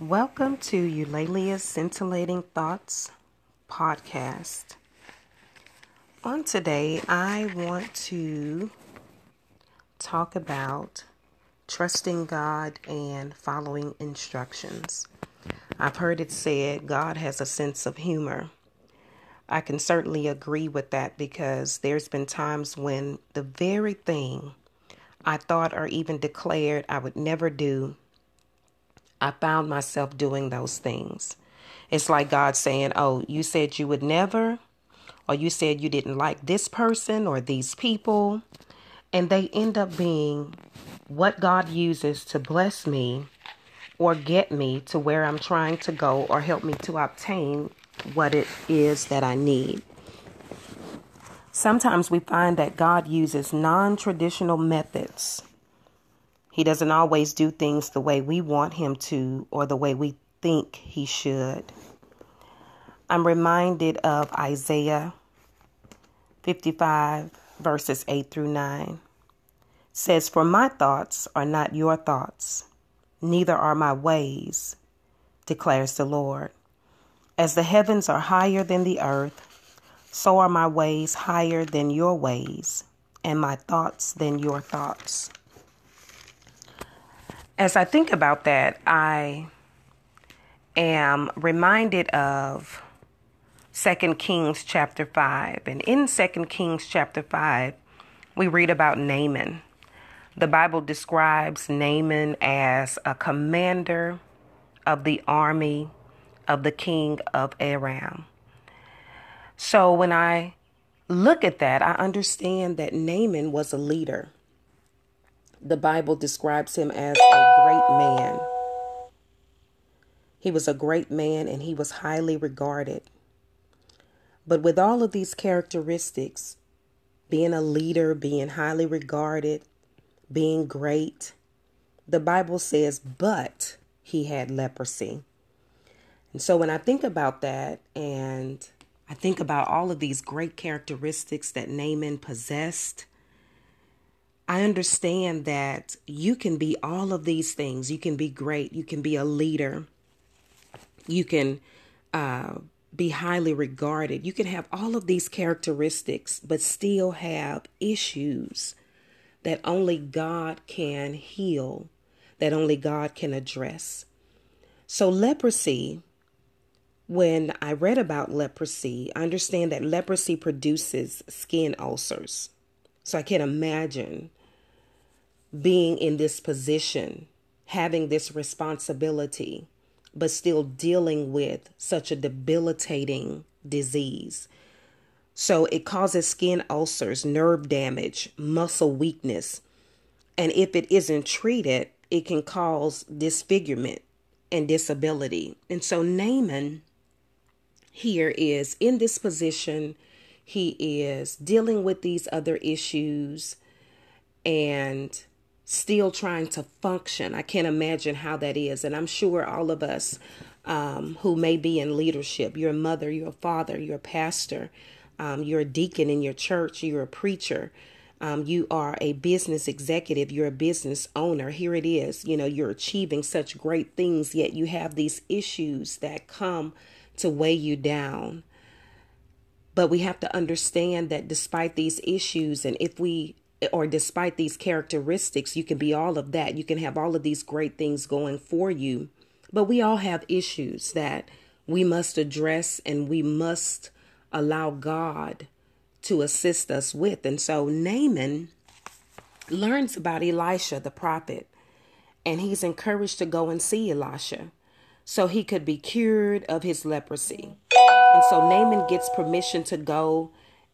Welcome to Eulalia's Scintillating Thoughts podcast. On today, I want to talk about trusting God and following instructions. I've heard it said God has a sense of humor. I can certainly agree with that because there's been times when the very thing I thought or even declared I would never do I found myself doing those things. It's like God saying, Oh, you said you would never, or you said you didn't like this person or these people. And they end up being what God uses to bless me or get me to where I'm trying to go or help me to obtain what it is that I need. Sometimes we find that God uses non traditional methods he doesn't always do things the way we want him to or the way we think he should. I'm reminded of Isaiah 55 verses 8 through 9. It says, For my thoughts are not your thoughts, neither are my ways, declares the Lord. As the heavens are higher than the earth, so are my ways higher than your ways, and my thoughts than your thoughts as I think about that, I am reminded of 2 Kings chapter 5. And in 2 Kings chapter 5, we read about Naaman. The Bible describes Naaman as a commander of the army of the king of Aram. So when I look at that, I understand that Naaman was a leader the Bible describes him as a great man. He was a great man and he was highly regarded. But with all of these characteristics, being a leader, being highly regarded, being great, the Bible says, but he had leprosy. And so when I think about that and I think about all of these great characteristics that Naaman possessed, I understand that you can be all of these things. You can be great. You can be a leader. You can uh, be highly regarded. You can have all of these characteristics, but still have issues that only God can heal, that only God can address. So, leprosy, when I read about leprosy, I understand that leprosy produces skin ulcers. So, I can imagine being in this position, having this responsibility, but still dealing with such a debilitating disease. So it causes skin ulcers, nerve damage, muscle weakness. And if it isn't treated, it can cause disfigurement and disability. And so Naaman here is in this position. He is dealing with these other issues and still trying to function. I can't imagine how that is. And I'm sure all of us um, who may be in leadership, your mother, your father, your pastor, um, you're a deacon in your church, you're a preacher, um, you are a business executive, you're a business owner. Here it is, you know, you're achieving such great things, yet you have these issues that come to weigh you down. But we have to understand that despite these issues, and if we or despite these characteristics, you can be all of that. You can have all of these great things going for you. But we all have issues that we must address and we must allow God to assist us with. And so Naaman learns about Elisha, the prophet, and he's encouraged to go and see Elisha so he could be cured of his leprosy. And so Naaman gets permission to go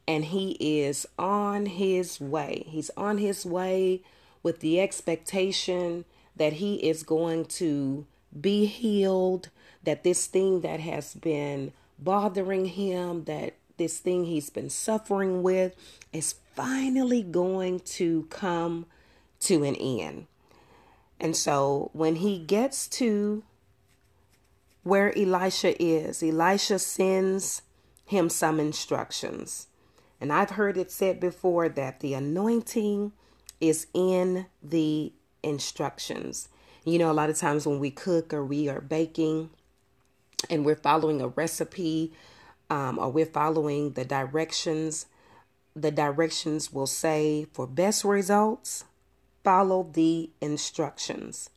and he is on his way. He's on his way with the expectation that he is going to be healed, that this thing that has been bothering him, that this thing he's been suffering with, is finally going to come to an end. And so when he gets to where Elisha is, Elisha sends him some instructions. And I've heard it said before that the anointing is in the instructions. You know, a lot of times when we cook or we are baking and we're following a recipe um, or we're following the directions, the directions will say for best results, follow the instructions.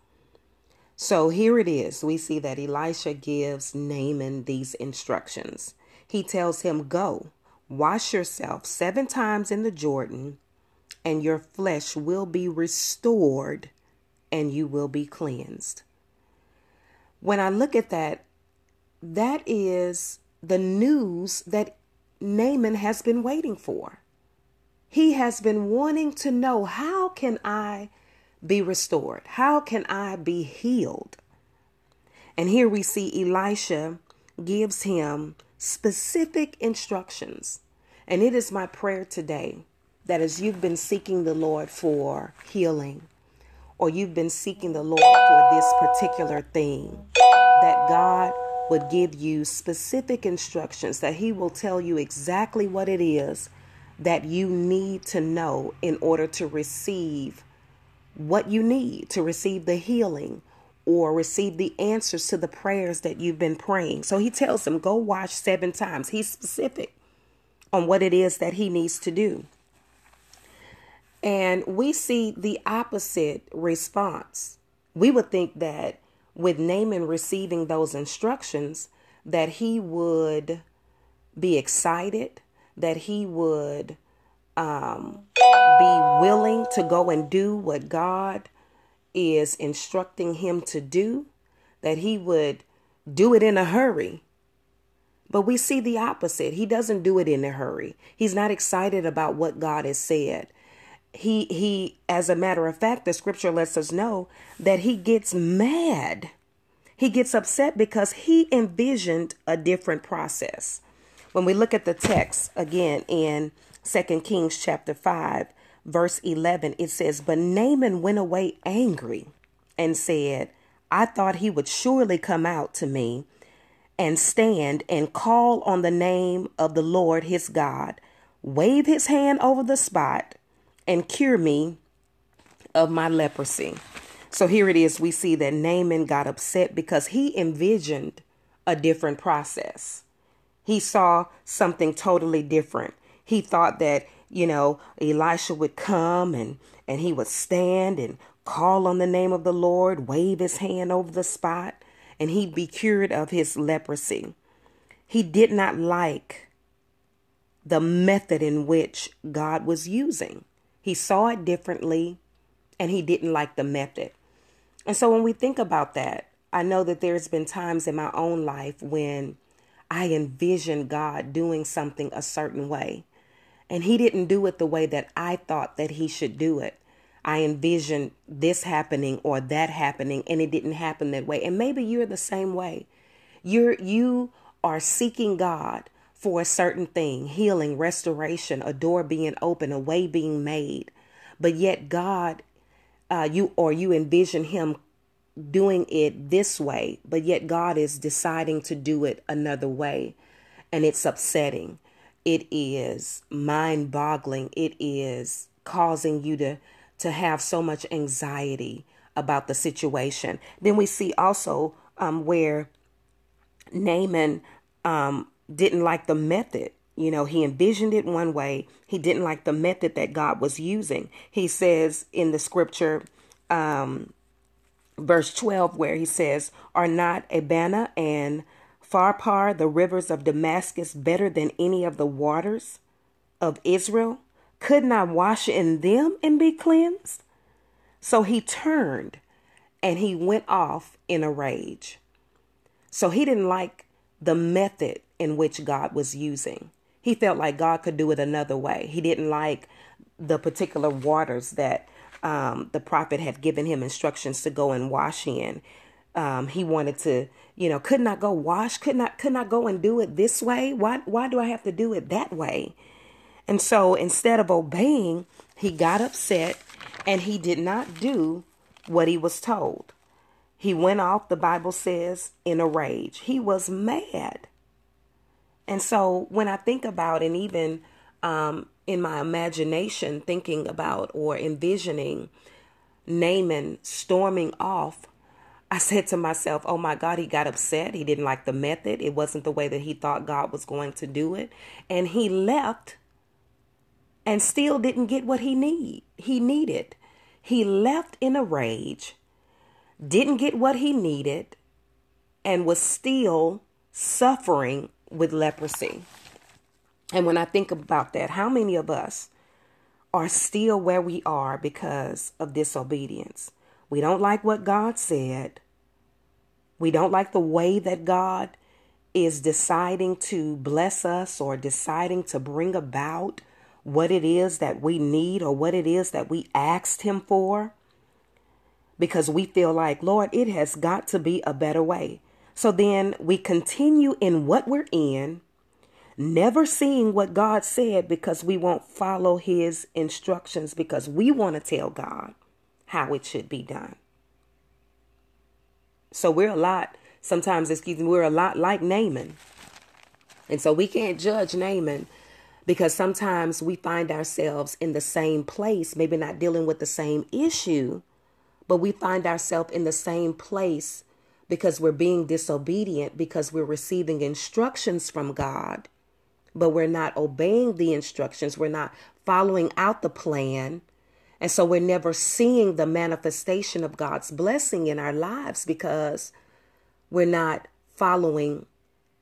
So here it is. We see that Elisha gives Naaman these instructions. He tells him, Go, wash yourself seven times in the Jordan, and your flesh will be restored and you will be cleansed. When I look at that, that is the news that Naaman has been waiting for. He has been wanting to know how can I be restored? How can I be healed? And here we see Elisha gives him specific instructions. And it is my prayer today that as you've been seeking the Lord for healing, or you've been seeking the Lord for this particular thing, that God would give you specific instructions, that He will tell you exactly what it is that you need to know in order to receive what you need to receive the healing or receive the answers to the prayers that you've been praying. So he tells him, go wash seven times. He's specific on what it is that he needs to do. And we see the opposite response. We would think that with Naaman receiving those instructions, that he would be excited, that he would um, be willing to go and do what God is instructing him to do, that he would do it in a hurry. But we see the opposite. He doesn't do it in a hurry. He's not excited about what God has said. He he as a matter of fact, the scripture lets us know that he gets mad. He gets upset because he envisioned a different process. When we look at the text again in Second Kings chapter 5, verse 11, it says, But Naaman went away angry and said, I thought he would surely come out to me and stand and call on the name of the Lord his God, wave his hand over the spot, and cure me of my leprosy. So here it is. We see that Naaman got upset because he envisioned a different process. He saw something totally different. He thought that you know, Elisha would come and, and he would stand and call on the name of the Lord, wave his hand over the spot, and he'd be cured of his leprosy. He did not like the method in which God was using. He saw it differently and he didn't like the method. And so when we think about that, I know that there's been times in my own life when I envisioned God doing something a certain way. And he didn't do it the way that I thought that he should do it. I envisioned this happening or that happening and it didn't happen that way. And maybe you're the same way. You're you are seeking God for a certain thing, healing, restoration, a door being open, a way being made. But yet God uh, you or you envision him doing it this way, but yet God is deciding to do it another way. And it's upsetting it is mind boggling. It is causing you to, to have so much anxiety about the situation. Then we see also um, where Naaman um, didn't like the method. You know, he envisioned it one way. He didn't like the method that God was using. He says in the scripture, um, verse 12, where he says, Are not Abana and Pharpar, the rivers of Damascus, better than any of the waters of Israel? Couldn't I wash in them and be cleansed? So he turned and he went off in a rage. So he didn't like the method in which God was using. He felt like God could do it another way. He didn't like the particular waters that um, the prophet had given him instructions to go and wash in. Um, he wanted to you know, could not go wash, could not could not go and do it this way. Why why do I have to do it that way? And so instead of obeying, he got upset and he did not do what he was told. He went off, the Bible says, in a rage. He was mad. And so when I think about, and even um, in my imagination, thinking about or envisioning Naaman storming off I said to myself, oh my God, he got upset. He didn't like the method. It wasn't the way that he thought God was going to do it. And he left and still didn't get what he need. He needed. He left in a rage, didn't get what he needed, and was still suffering with leprosy. And when I think about that, how many of us are still where we are because of disobedience? We don't like what God said. We don't like the way that God is deciding to bless us or deciding to bring about what it is that we need or what it is that we asked Him for because we feel like, Lord, it has got to be a better way. So then we continue in what we're in, never seeing what God said because we won't follow His instructions because we want to tell God how it should be done. So we're a lot, sometimes, excuse me, we're a lot like Naaman. And so we can't judge Naaman because sometimes we find ourselves in the same place, maybe not dealing with the same issue, but we find ourselves in the same place because we're being disobedient, because we're receiving instructions from God, but we're not obeying the instructions, we're not following out the plan, and so we're never seeing the manifestation of God's blessing in our lives because we're not following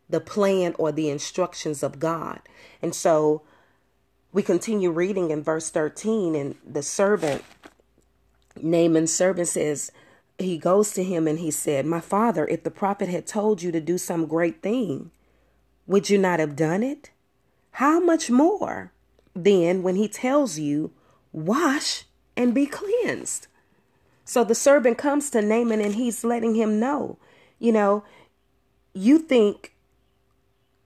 the plan or the instructions of God. And so we continue reading in verse 13, and the servant, Naaman's servant says, he goes to him and he said, My father, if the prophet had told you to do some great thing, would you not have done it? How much more then when he tells you, Wash and be cleansed. So the servant comes to Naaman and he's letting him know, you know, you think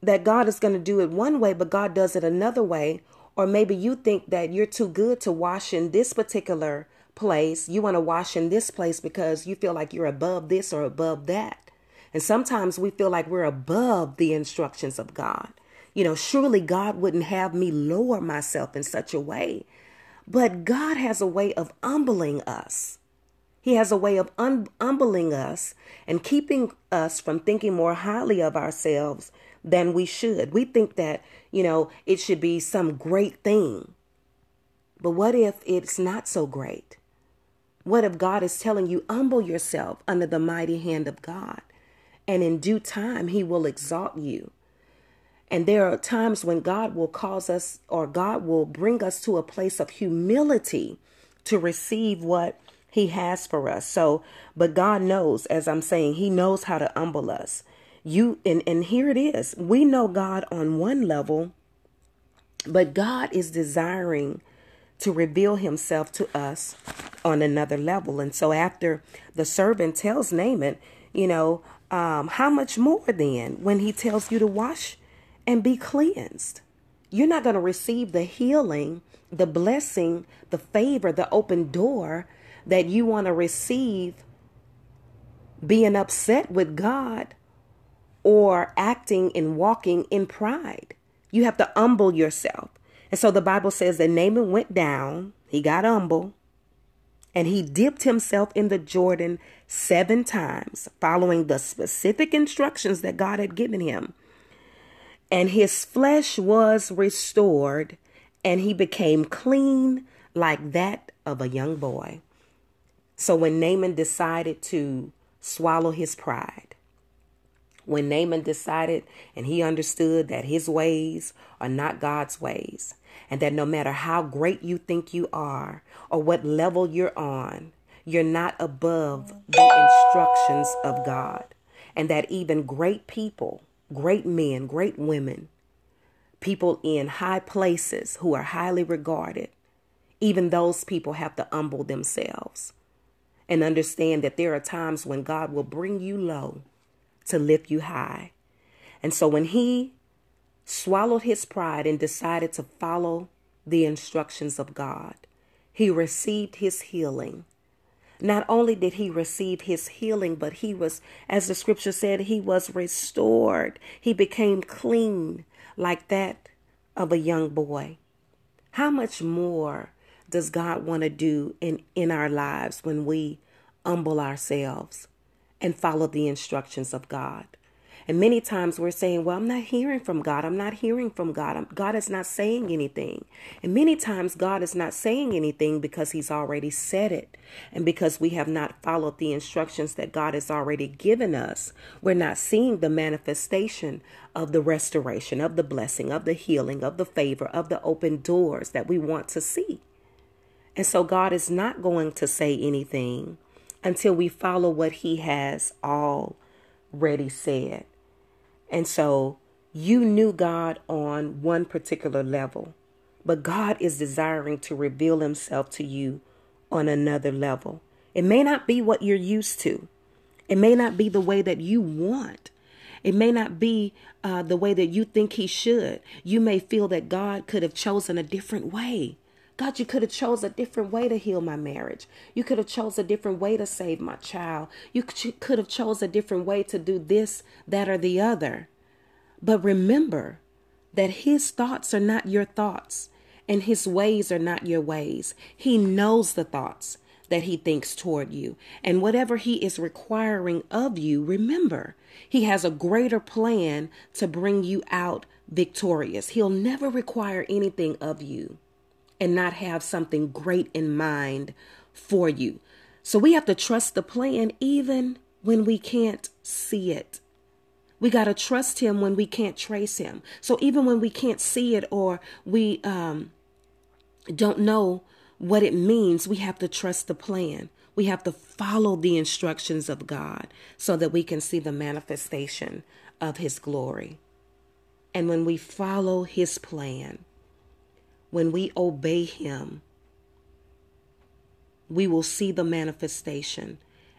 that God is going to do it one way, but God does it another way. Or maybe you think that you're too good to wash in this particular place. You want to wash in this place because you feel like you're above this or above that. And sometimes we feel like we're above the instructions of God. You know, surely God wouldn't have me lower myself in such a way but God has a way of humbling us. He has a way of un- humbling us and keeping us from thinking more highly of ourselves than we should. We think that, you know, it should be some great thing. But what if it's not so great? What if God is telling you, humble yourself under the mighty hand of God, and in due time, He will exalt you? And there are times when God will cause us or God will bring us to a place of humility to receive what he has for us. So, but God knows, as I'm saying, he knows how to humble us. You and and here it is. We know God on one level, but God is desiring to reveal himself to us on another level. And so after the servant tells Naaman, you know, um, how much more then when he tells you to wash and be cleansed. You're not going to receive the healing, the blessing, the favor, the open door that you want to receive being upset with God or acting and walking in pride. You have to humble yourself. And so the Bible says that Naaman went down, he got humble, and he dipped himself in the Jordan seven times, following the specific instructions that God had given him and his flesh was restored, and he became clean like that of a young boy. So when Naaman decided to swallow his pride, when Naaman decided and he understood that his ways are not God's ways, and that no matter how great you think you are or what level you're on, you're not above the instructions of God, and that even great people great men, great women, people in high places who are highly regarded, even those people have to humble themselves and understand that there are times when God will bring you low to lift you high. And so when he swallowed his pride and decided to follow the instructions of God, he received his healing not only did he receive his healing, but he was, as the scripture said, he was restored. He became clean like that of a young boy. How much more does God want to do in, in our lives when we humble ourselves and follow the instructions of God. And many times we're saying, Well, I'm not hearing from God. I'm not hearing from God. I'm, God is not saying anything. And many times God is not saying anything because He's already said it. And because we have not followed the instructions that God has already given us, we're not seeing the manifestation of the restoration, of the blessing, of the healing, of the favor, of the open doors that we want to see. And so God is not going to say anything until we follow what He has already said. And so you knew God on one particular level, but God is desiring to reveal himself to you on another level. It may not be what you're used to, it may not be the way that you want. It may not be uh, the way that you think he should. You may feel that God could have chosen a different way. God, you could have chose a different way to heal my marriage. You could have chose a different way to save my child. You could have chose a different way to do this, that, or the other. But remember that his thoughts are not your thoughts and his ways are not your ways. He knows the thoughts that he thinks toward you. And whatever he is requiring of you, remember, he has a greater plan to bring you out victorious. He'll never require anything of you and not have something great in mind for you. So we have to trust the plan even when we can't see it. We got to trust him when we can't trace him. So even when we can't see it or we um, don't know what it means, we have to trust the plan. We have to follow the instructions of God so that we can see the manifestation of his glory. And when we follow his plan, when we obey him, we will see the manifestation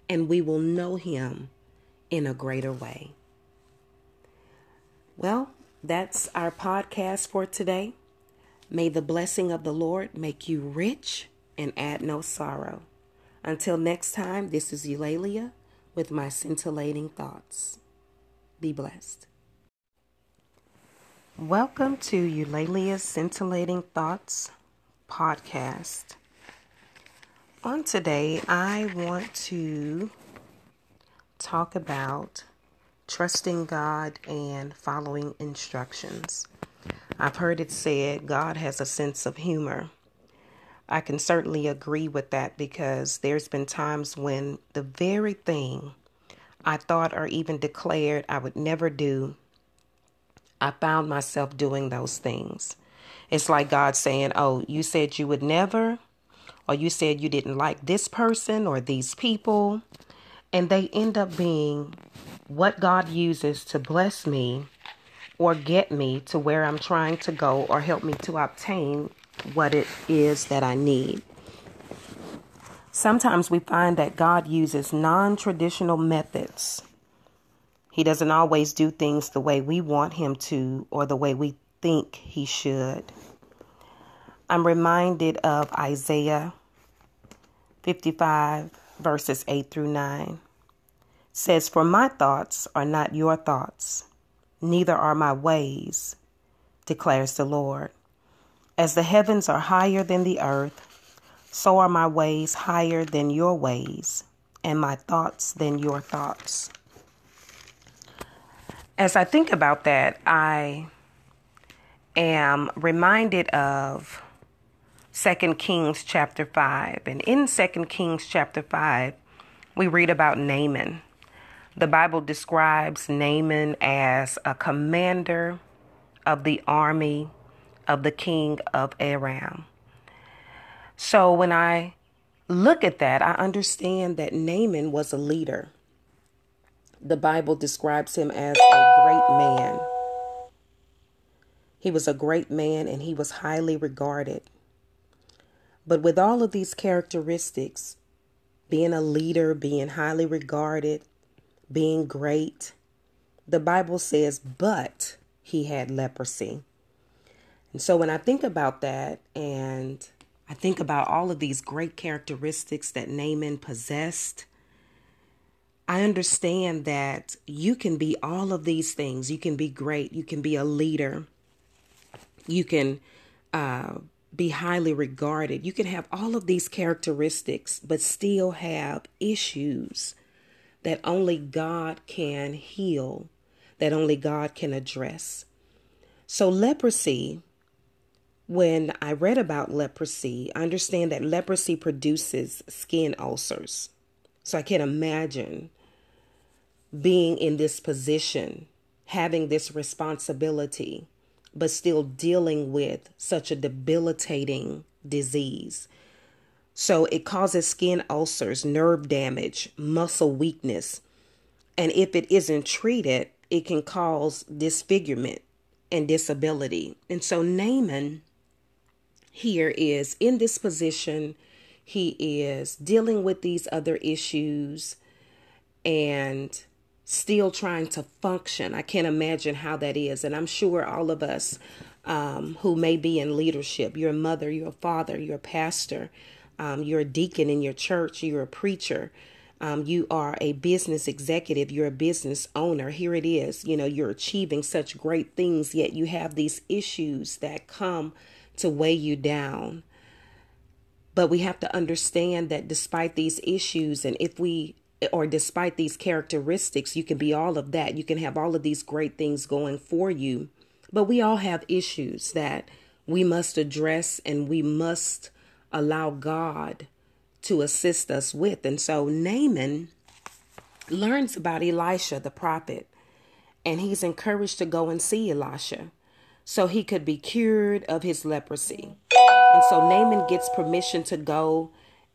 and we will know him in a greater way. Well, that's our podcast for today. May the blessing of the Lord make you rich and add no sorrow. Until next time, this is Eulalia with my scintillating thoughts. Be blessed. Welcome to Eulalia's Scintillating Thoughts podcast. On today, I want to talk about trusting God and following instructions. I've heard it said God has a sense of humor. I can certainly agree with that because there's been times when the very thing I thought or even declared I would never do I found myself doing those things. It's like God saying, Oh, you said you would never, or you said you didn't like this person or these people. And they end up being what God uses to bless me or get me to where I'm trying to go or help me to obtain what it is that I need. Sometimes we find that God uses non traditional methods he doesn't always do things the way we want him to or the way we think he should. I'm reminded of Isaiah 55 verses 8 through 9. Says, For my thoughts are not your thoughts, neither are my ways, declares the Lord. As the heavens are higher than the earth, so are my ways higher than your ways, and my thoughts than your thoughts as I think about that, I am reminded of 2 Kings chapter 5. And in 2 Kings chapter 5, we read about Naaman. The Bible describes Naaman as a commander of the army of the king of Aram. So when I look at that, I understand that Naaman was a leader the Bible describes him as a great man. He was a great man and he was highly regarded. But with all of these characteristics, being a leader, being highly regarded, being great, the Bible says, but he had leprosy. And so when I think about that and I think about all of these great characteristics that Naaman possessed, I understand that you can be all of these things. You can be great. You can be a leader. You can uh, be highly regarded. You can have all of these characteristics, but still have issues that only God can heal, that only God can address. So, leprosy, when I read about leprosy, I understand that leprosy produces skin ulcers. So, I can imagine being in this position, having this responsibility, but still dealing with such a debilitating disease. So it causes skin ulcers, nerve damage, muscle weakness. And if it isn't treated, it can cause disfigurement and disability. And so Naaman here is in this position. He is dealing with these other issues and still trying to function. I can't imagine how that is. And I'm sure all of us um, who may be in leadership, your mother, your father, your pastor, um, you're a deacon in your church, you're a preacher, um, you are a business executive, you're a business owner. Here it is, you know, you're achieving such great things, yet you have these issues that come to weigh you down. But we have to understand that despite these issues, and if we or despite these characteristics, you can be all of that. You can have all of these great things going for you. But we all have issues that we must address and we must allow God to assist us with. And so Naaman learns about Elisha, the prophet, and he's encouraged to go and see Elisha so he could be cured of his leprosy. And so Naaman gets permission to go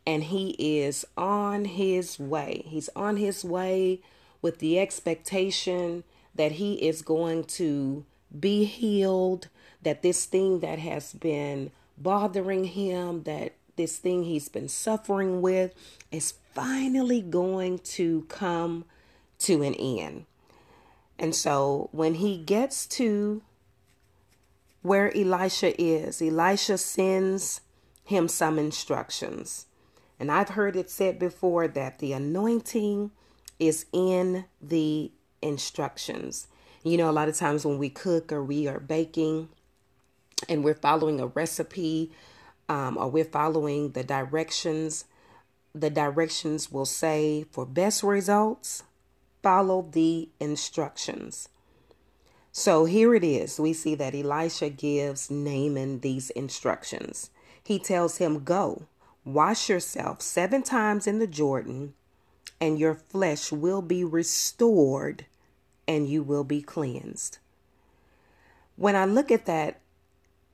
and he is on his way. He's on his way with the expectation that he is going to be healed, that this thing that has been bothering him, that this thing he's been suffering with is finally going to come to an end. And so when he gets to where Elisha is, Elisha sends him some instructions. And I've heard it said before that the anointing is in the instructions. You know, a lot of times when we cook or we are baking and we're following a recipe um, or we're following the directions, the directions will say for best results, follow the instructions. So here it is. We see that Elisha gives Naaman these instructions. He tells him, Go, Wash yourself seven times in the Jordan, and your flesh will be restored and you will be cleansed. When I look at that,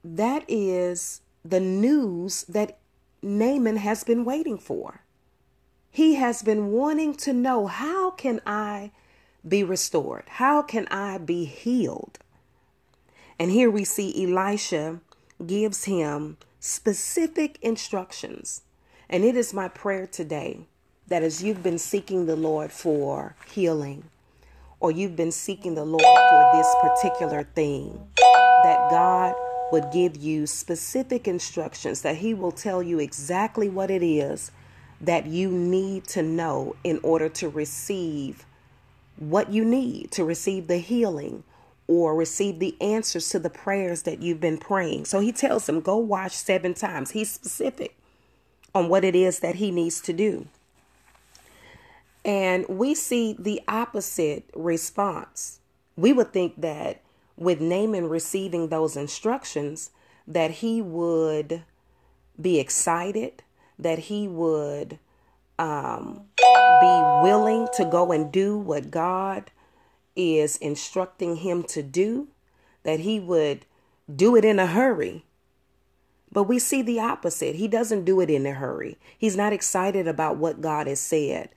that is the news that Naaman has been waiting for. He has been wanting to know how can I be restored? How can I be healed? And here we see Elisha gives him specific instructions. And it is my prayer today that as you've been seeking the Lord for healing, or you've been seeking the Lord for this particular thing, that God would give you specific instructions, that He will tell you exactly what it is that you need to know in order to receive what you need, to receive the healing or receive the answers to the prayers that you've been praying. So he tells him, go wash seven times. He's specific on what it is that he needs to do. And we see the opposite response. We would think that with Naaman receiving those instructions, that he would be excited, that he would um, be willing to go and do what God is instructing him to do, that he would do it in a hurry. But we see the opposite. He doesn't do it in a hurry. He's not excited about what God has said.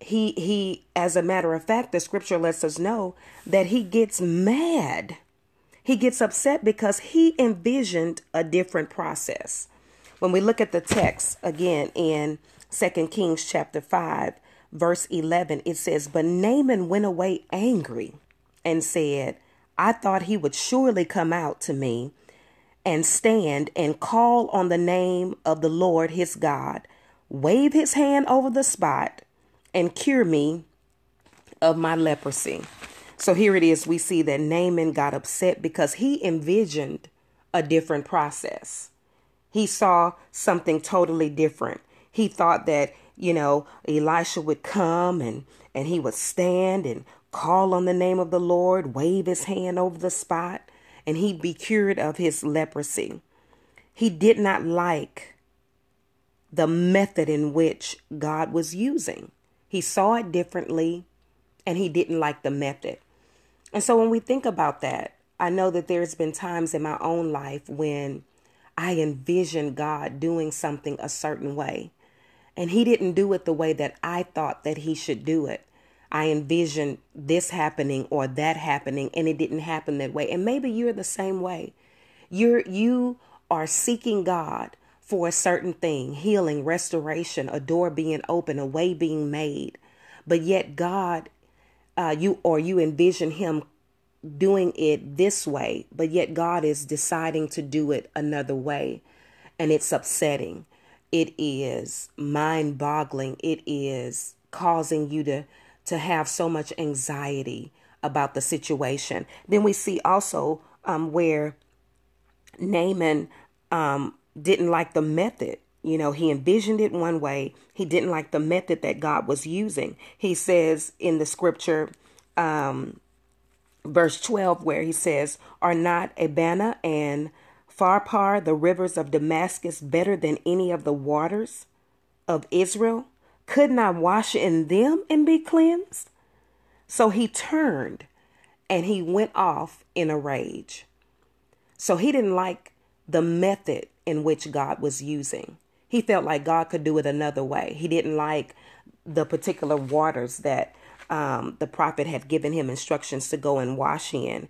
He he as a matter of fact, the scripture lets us know that he gets mad. He gets upset because he envisioned a different process. When we look at the text again in Second Kings chapter 5, verse 11, it says, But Naaman went away angry and said, I thought he would surely come out to me and stand and call on the name of the Lord his God, wave his hand over the spot, and cure me of my leprosy. So here it is. We see that Naaman got upset because he envisioned a different process. He saw something totally different. He thought that you know, Elisha would come and, and he would stand and call on the name of the Lord, wave his hand over the spot, and he'd be cured of his leprosy. He did not like the method in which God was using. He saw it differently and he didn't like the method. And so when we think about that, I know that there's been times in my own life when I envisioned God doing something a certain way. And he didn't do it the way that I thought that he should do it. I envisioned this happening or that happening and it didn't happen that way. And maybe you're the same way. You're you are seeking God for a certain thing, healing, restoration, a door being open, a way being made. But yet God uh, you or you envision him doing it this way, but yet God is deciding to do it another way. And it's upsetting. It is mind boggling. It is causing you to, to have so much anxiety about the situation. Then we see also um, where Naaman um, didn't like the method. You know, he envisioned it one way. He didn't like the method that God was using. He says in the scripture, um, verse 12 where he says, Are not Abana and Pharpar, the rivers of Damascus, better than any of the waters of Israel? Couldn't I wash in them and be cleansed? So he turned and he went off in a rage. So he didn't like the method in which God was using. He felt like God could do it another way. He didn't like the particular waters that um, the prophet had given him instructions to go and wash in.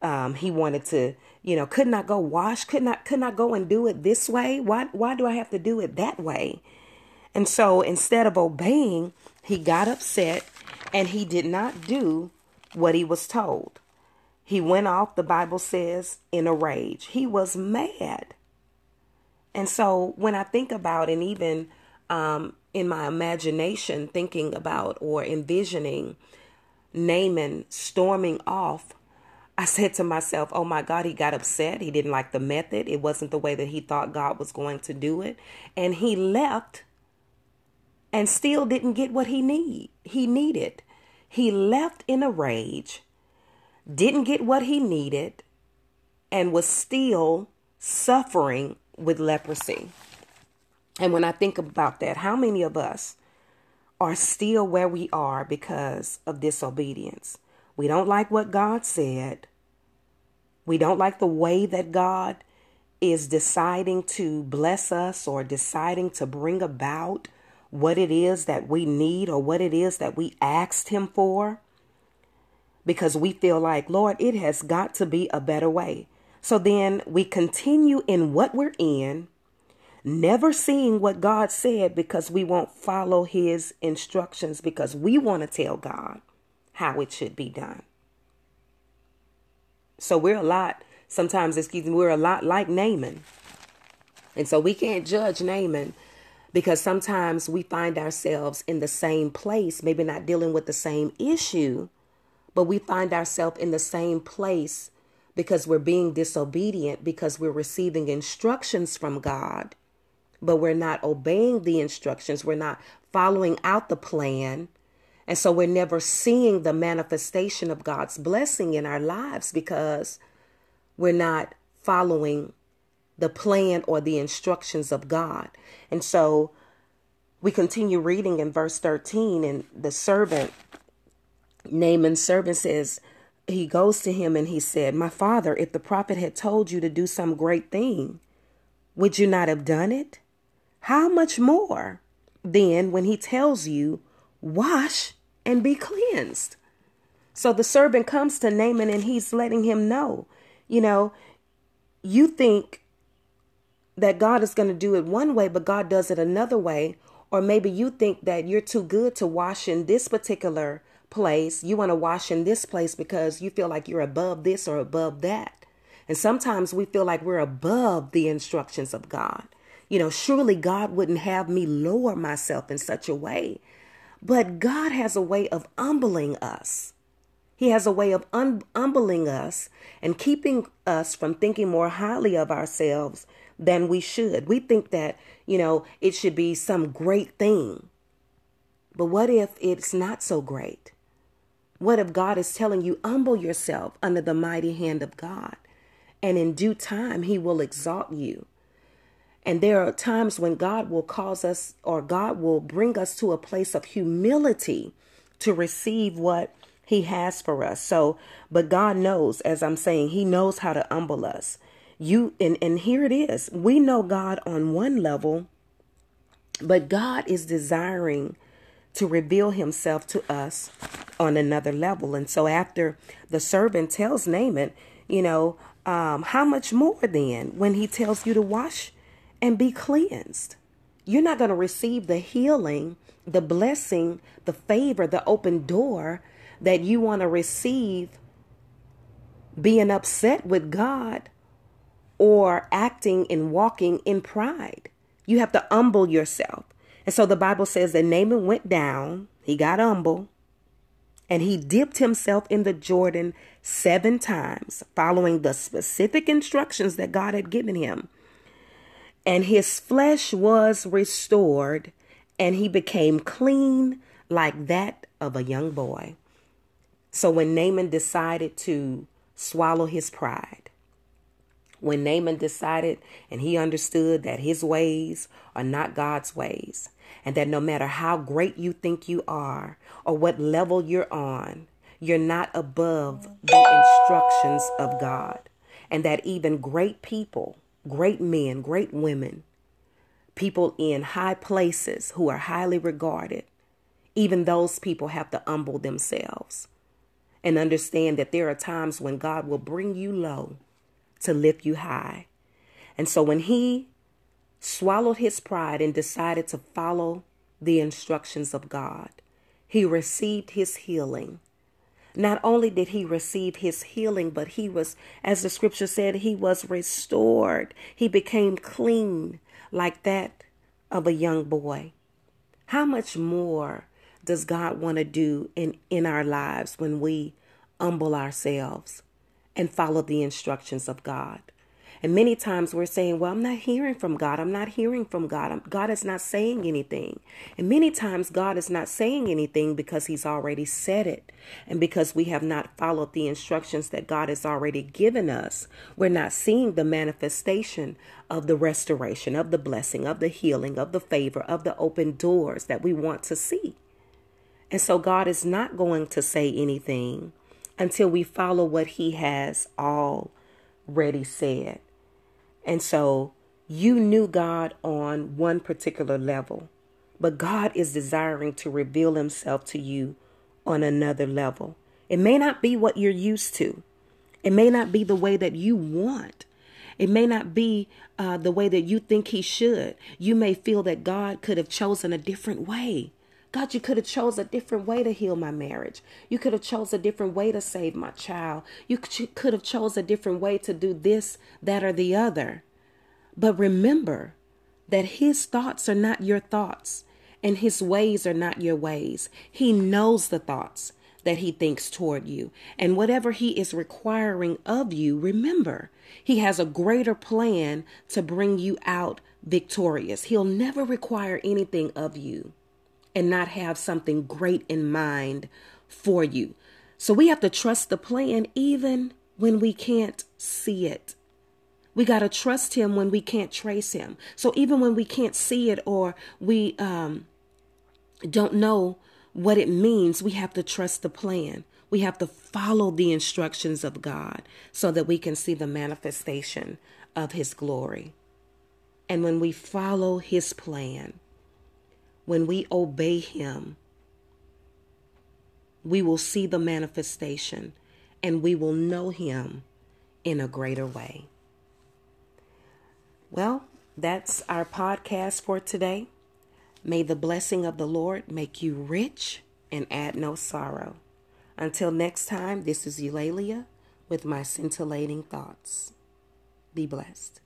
Um, he wanted to, you know, could not go wash, could not, could not go and do it this way. Why, why do I have to do it that way? And so instead of obeying, he got upset and he did not do what he was told. He went off, the Bible says, in a rage. He was mad. And so when I think about and even um, in my imagination thinking about or envisioning Naaman storming off, I said to myself, oh my God, he got upset. He didn't like the method. It wasn't the way that he thought God was going to do it. And he left and still didn't get what he need. He needed. He left in a rage, didn't get what he needed, and was still suffering with leprosy. And when I think about that, how many of us are still where we are because of disobedience? We don't like what God said. We don't like the way that God is deciding to bless us or deciding to bring about what it is that we need or what it is that we asked Him for. Because we feel like, Lord, it has got to be a better way. So then we continue in what we're in never seeing what God said because we won't follow his instructions because we want to tell God how it should be done. So we're a lot, sometimes, excuse me, we're a lot like Naaman. And so we can't judge Naaman because sometimes we find ourselves in the same place, maybe not dealing with the same issue, but we find ourselves in the same place because we're being disobedient, because we're receiving instructions from God but we're not obeying the instructions. We're not following out the plan. And so we're never seeing the manifestation of God's blessing in our lives because we're not following the plan or the instructions of God. And so we continue reading in verse 13, and the servant, Naaman's servant, says, He goes to him and he said, My father, if the prophet had told you to do some great thing, would you not have done it? How much more then when he tells you, wash and be cleansed? So the servant comes to Naaman and he's letting him know, you know, you think that God is going to do it one way, but God does it another way. Or maybe you think that you're too good to wash in this particular place. You want to wash in this place because you feel like you're above this or above that. And sometimes we feel like we're above the instructions of God. You know, surely God wouldn't have me lower myself in such a way. But God has a way of humbling us. He has a way of un- humbling us and keeping us from thinking more highly of ourselves than we should. We think that, you know, it should be some great thing. But what if it's not so great? What if God is telling you, humble yourself under the mighty hand of God, and in due time he will exalt you? And there are times when God will cause us, or God will bring us to a place of humility to receive what he has for us. So, but God knows, as I'm saying, he knows how to humble us. You and and here it is. We know God on one level, but God is desiring to reveal himself to us on another level. And so after the servant tells Naaman, you know, um, how much more then when he tells you to wash and be cleansed? You're not going to receive the healing, the blessing, the favor, the open door that you want to receive being upset with God or acting and walking in pride. You have to humble yourself. And so the Bible says that Naaman went down, he got humble, and he dipped himself in the Jordan seven times, following the specific instructions that God had given him. And his flesh was restored, and he became clean like that of a young boy. So when Naaman decided to swallow his pride, when Naaman decided and he understood that his ways are not God's ways, and that no matter how great you think you are or what level you're on, you're not above the instructions of God, and that even great people, great men, great women, people in high places who are highly regarded, even those people have to humble themselves and understand that there are times when God will bring you low to lift you high. And so when he swallowed his pride and decided to follow the instructions of God, he received his healing. Not only did he receive his healing, but he was, as the scripture said, he was restored. He became clean like that of a young boy. How much more does God want to do in, in our lives when we humble ourselves and follow the instructions of God. And many times we're saying, Well, I'm not hearing from God. I'm not hearing from God. God is not saying anything. And many times God is not saying anything because He's already said it. And because we have not followed the instructions that God has already given us, we're not seeing the manifestation of the restoration, of the blessing, of the healing, of the favor, of the open doors that we want to see. And so God is not going to say anything until we follow what he has already said. And so you knew God on one particular level, but God is desiring to reveal himself to you on another level. It may not be what you're used to, it may not be the way that you want. It may not be uh, the way that you think he should. You may feel that God could have chosen a different way. God, you could have chose a different way to heal my marriage. You could have chose a different way to save my child. You could have chose a different way to do this, that, or the other. But remember that his thoughts are not your thoughts and his ways are not your ways. He knows the thoughts that he thinks toward you. And whatever he is requiring of you, remember, he has a greater plan to bring you out victorious. He'll never require anything of you and not have something great in mind for you. So we have to trust the plan even when we can't see it. We got to trust him when we can't trace him. So even when we can't see it or we um, don't know what it means, we have to trust the plan. We have to follow the instructions of God so that we can see the manifestation of his glory. And when we follow his plan, when we obey Him, we will see the manifestation and we will know Him in a greater way. Well, that's our podcast for today. May the blessing of the Lord make you rich and add no sorrow. Until next time, this is Eulalia with my scintillating thoughts. Be blessed.